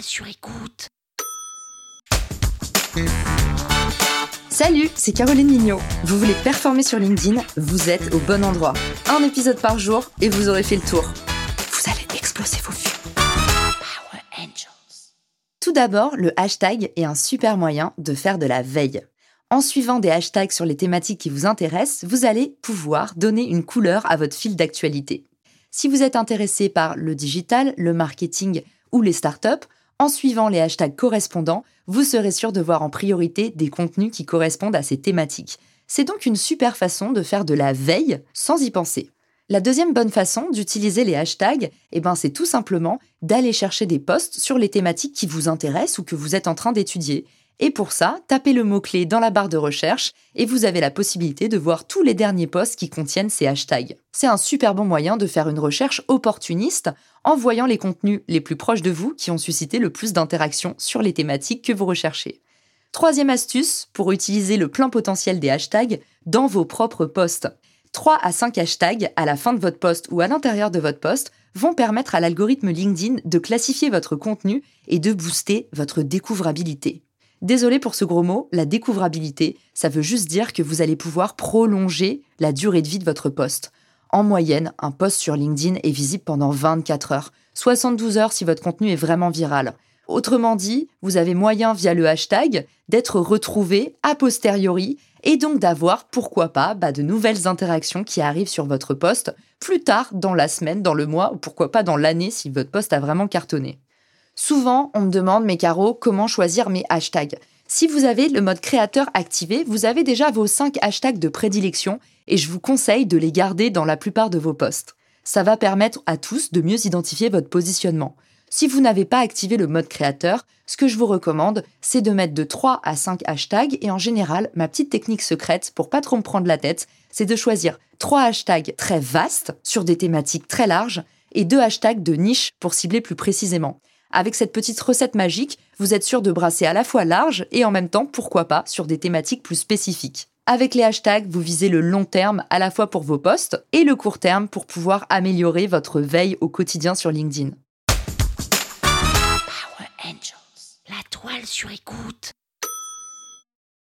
sur écoute. Salut, c'est Caroline Mignot. Vous voulez performer sur LinkedIn Vous êtes au bon endroit. Un épisode par jour et vous aurez fait le tour. Vous allez exploser vos vues. Power Angels. Tout d'abord, le hashtag est un super moyen de faire de la veille. En suivant des hashtags sur les thématiques qui vous intéressent, vous allez pouvoir donner une couleur à votre fil d'actualité. Si vous êtes intéressé par le digital, le marketing ou les startups, en suivant les hashtags correspondants, vous serez sûr de voir en priorité des contenus qui correspondent à ces thématiques. C'est donc une super façon de faire de la veille sans y penser. La deuxième bonne façon d'utiliser les hashtags, eh ben, c'est tout simplement d'aller chercher des posts sur les thématiques qui vous intéressent ou que vous êtes en train d'étudier. Et pour ça, tapez le mot-clé dans la barre de recherche et vous avez la possibilité de voir tous les derniers posts qui contiennent ces hashtags. C'est un super bon moyen de faire une recherche opportuniste en voyant les contenus les plus proches de vous qui ont suscité le plus d'interactions sur les thématiques que vous recherchez. Troisième astuce pour utiliser le plein potentiel des hashtags dans vos propres posts. 3 à 5 hashtags à la fin de votre post ou à l'intérieur de votre post vont permettre à l'algorithme LinkedIn de classifier votre contenu et de booster votre découvrabilité. Désolé pour ce gros mot, la découvrabilité, ça veut juste dire que vous allez pouvoir prolonger la durée de vie de votre poste. En moyenne, un post sur LinkedIn est visible pendant 24 heures, 72 heures si votre contenu est vraiment viral. Autrement dit, vous avez moyen via le hashtag d'être retrouvé a posteriori et donc d'avoir, pourquoi pas, bah, de nouvelles interactions qui arrivent sur votre poste plus tard dans la semaine, dans le mois ou pourquoi pas dans l'année si votre poste a vraiment cartonné. Souvent, on me demande, mes carreaux, comment choisir mes hashtags? Si vous avez le mode créateur activé, vous avez déjà vos 5 hashtags de prédilection et je vous conseille de les garder dans la plupart de vos posts. Ça va permettre à tous de mieux identifier votre positionnement. Si vous n'avez pas activé le mode créateur, ce que je vous recommande, c'est de mettre de 3 à 5 hashtags et en général, ma petite technique secrète pour pas trop me prendre la tête, c'est de choisir 3 hashtags très vastes sur des thématiques très larges et 2 hashtags de niche pour cibler plus précisément. Avec cette petite recette magique, vous êtes sûr de brasser à la fois large et en même temps, pourquoi pas, sur des thématiques plus spécifiques. Avec les hashtags, vous visez le long terme à la fois pour vos posts et le court terme pour pouvoir améliorer votre veille au quotidien sur LinkedIn. La toile sur écoute.